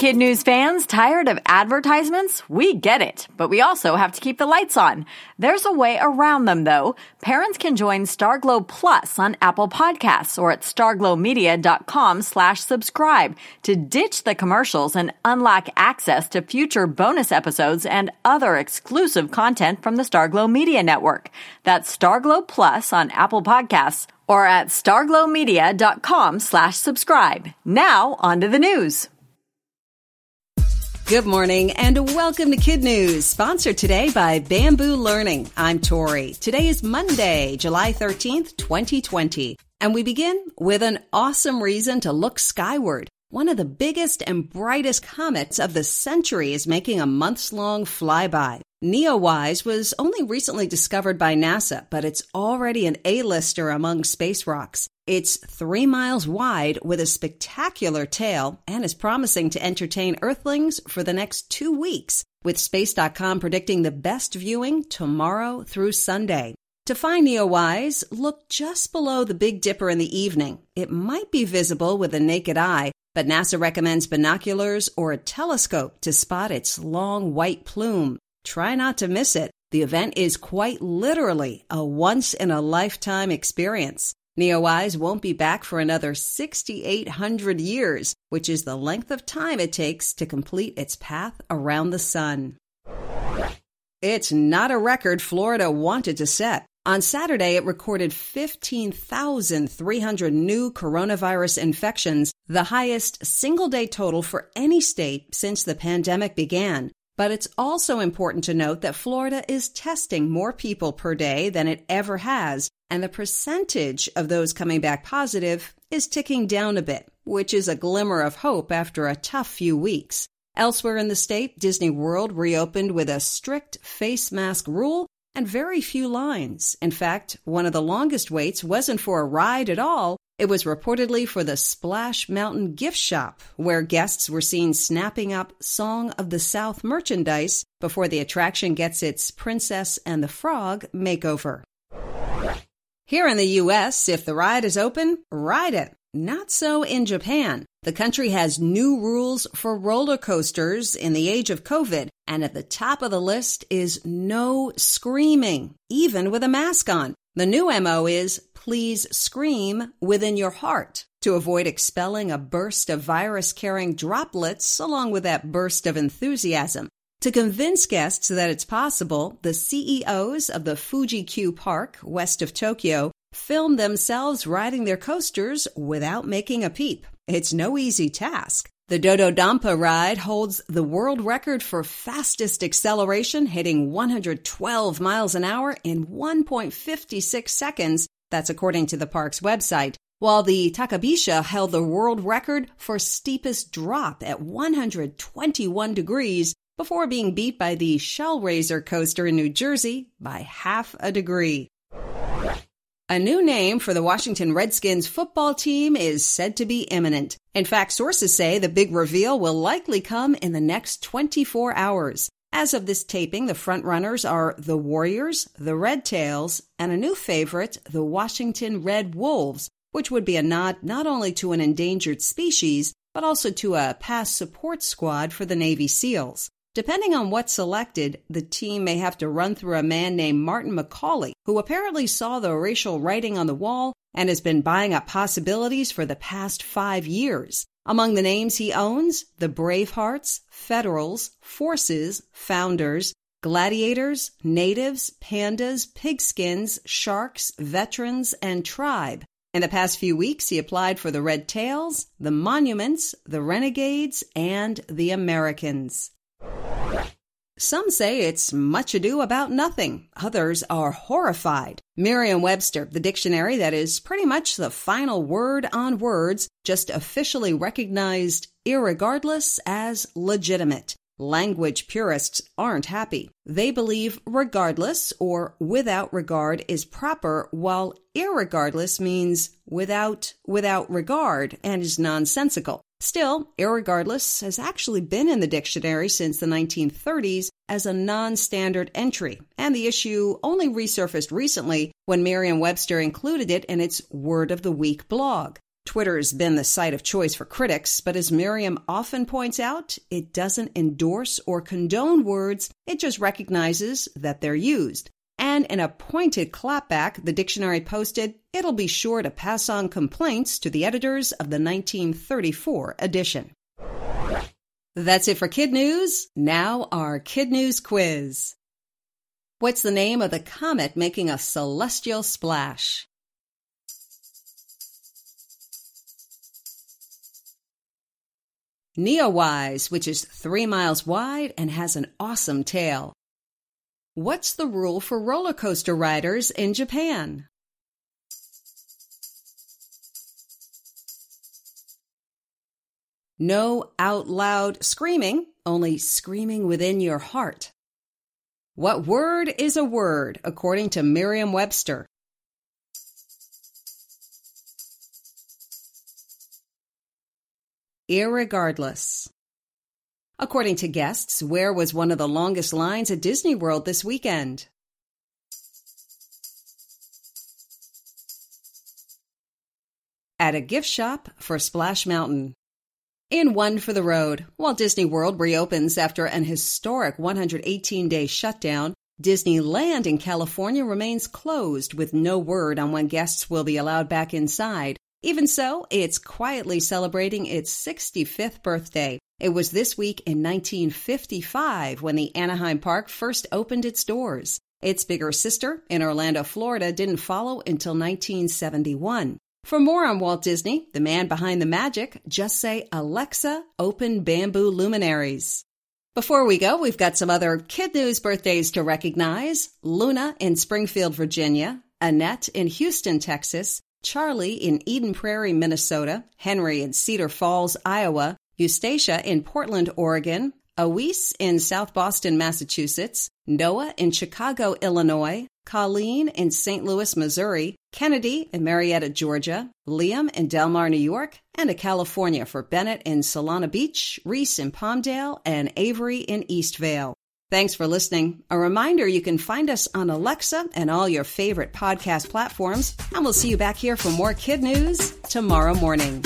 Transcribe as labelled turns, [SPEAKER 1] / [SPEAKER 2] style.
[SPEAKER 1] Kid News fans, tired of advertisements? We get it, but we also have to keep the lights on. There's a way around them though. Parents can join Starglow Plus on Apple Podcasts or at starglowmedia.com slash subscribe to ditch the commercials and unlock access to future bonus episodes and other exclusive content from the Starglow Media Network. That's Starglow Plus on Apple Podcasts or at starglowmedia.com slash subscribe. Now, on to the news.
[SPEAKER 2] Good morning and welcome to Kid News, sponsored today by Bamboo Learning. I'm Tori. Today is Monday, July 13th, 2020. And we begin with an awesome reason to look skyward. One of the biggest and brightest comets of the century is making a months long flyby. Neowise was only recently discovered by NASA, but it's already an A-lister among space rocks. It's three miles wide with a spectacular tail and is promising to entertain Earthlings for the next two weeks, with Space.com predicting the best viewing tomorrow through Sunday. To find Neowise, look just below the Big Dipper in the evening. It might be visible with the naked eye, but NASA recommends binoculars or a telescope to spot its long white plume. Try not to miss it. The event is quite literally a once in a lifetime experience. Neowise won't be back for another 6,800 years, which is the length of time it takes to complete its path around the sun. It's not a record Florida wanted to set. On Saturday, it recorded 15,300 new coronavirus infections, the highest single day total for any state since the pandemic began. But it's also important to note that Florida is testing more people per day than it ever has, and the percentage of those coming back positive is ticking down a bit, which is a glimmer of hope after a tough few weeks. Elsewhere in the state, Disney World reopened with a strict face mask rule and very few lines. In fact, one of the longest waits wasn't for a ride at all, it was reportedly for the Splash Mountain gift shop, where guests were seen snapping up Song of the South merchandise before the attraction gets its Princess and the Frog makeover. Here in the U.S., if the ride is open, ride it. Not so in Japan. The country has new rules for roller coasters in the age of COVID, and at the top of the list is no screaming, even with a mask on. The new MO is please scream within your heart to avoid expelling a burst of virus carrying droplets along with that burst of enthusiasm. To convince guests that it's possible, the CEOs of the Fuji Q Park west of Tokyo filmed themselves riding their coasters without making a peep. It's no easy task. The Do-Dodonpa ride holds the world record for fastest acceleration, hitting 112 miles an hour in 1.56 seconds that's according to the park's website. While the Takabisha held the world record for steepest drop at 121 degrees before being beat by the Shellraiser coaster in New Jersey by half a degree. A new name for the Washington Redskins football team is said to be imminent. In fact, sources say the big reveal will likely come in the next 24 hours. As of this taping, the frontrunners are the Warriors, the Red Tails, and a new favorite, the Washington Red Wolves, which would be a nod not only to an endangered species, but also to a past support squad for the Navy SEALs. Depending on what's selected, the team may have to run through a man named Martin McCaulay, who apparently saw the racial writing on the wall and has been buying up possibilities for the past five years. Among the names he owns, the Bravehearts, Federals, Forces, Founders, Gladiators, Natives, Pandas, Pigskins, Sharks, Veterans, and Tribe. In the past few weeks, he applied for the Red Tails, the Monuments, the Renegades, and the Americans. Some say it's much ado about nothing. Others are horrified. Merriam Webster, the dictionary that is pretty much the final word on words, just officially recognized irregardless as legitimate. Language purists aren't happy. They believe regardless or without regard is proper, while irregardless means without without regard and is nonsensical. Still, irregardless has actually been in the dictionary since the 1930s as a non standard entry, and the issue only resurfaced recently when Merriam Webster included it in its Word of the Week blog. Twitter's been the site of choice for critics, but as Merriam often points out, it doesn't endorse or condone words, it just recognizes that they're used. And in a pointed clapback, the dictionary posted, it'll be sure to pass on complaints to the editors of the 1934 edition. That's it for Kid News. Now, our Kid News quiz. What's the name of the comet making a celestial splash? Neowise, which is three miles wide and has an awesome tail. What's the rule for roller coaster riders in Japan? No out loud screaming, only screaming within your heart. What word is a word according to Merriam Webster? Irregardless. According to guests, where was one of the longest lines at Disney World this weekend? At a gift shop for Splash Mountain. In One for the Road, Walt Disney World reopens after an historic 118 day shutdown. Disneyland in California remains closed with no word on when guests will be allowed back inside. Even so, it's quietly celebrating its 65th birthday. It was this week in 1955 when the Anaheim Park first opened its doors. Its bigger sister in Orlando, Florida didn't follow until 1971. For more on Walt Disney, the man behind the magic, just say Alexa, open bamboo luminaries. Before we go, we've got some other kid news birthdays to recognize. Luna in Springfield, Virginia, Annette in Houston, Texas, Charlie in Eden Prairie, Minnesota, Henry in Cedar Falls, Iowa, Eustacia in Portland, Oregon, Awis in South Boston, Massachusetts, Noah in Chicago, Illinois, Colleen in St. Louis, Missouri, Kennedy in Marietta, Georgia, Liam in Delmar, New York, and a California for Bennett in Solana Beach, Reese in Palmdale, and Avery in Eastvale. Thanks for listening. A reminder you can find us on Alexa and all your favorite podcast platforms, and we'll see you back here for more kid news tomorrow morning.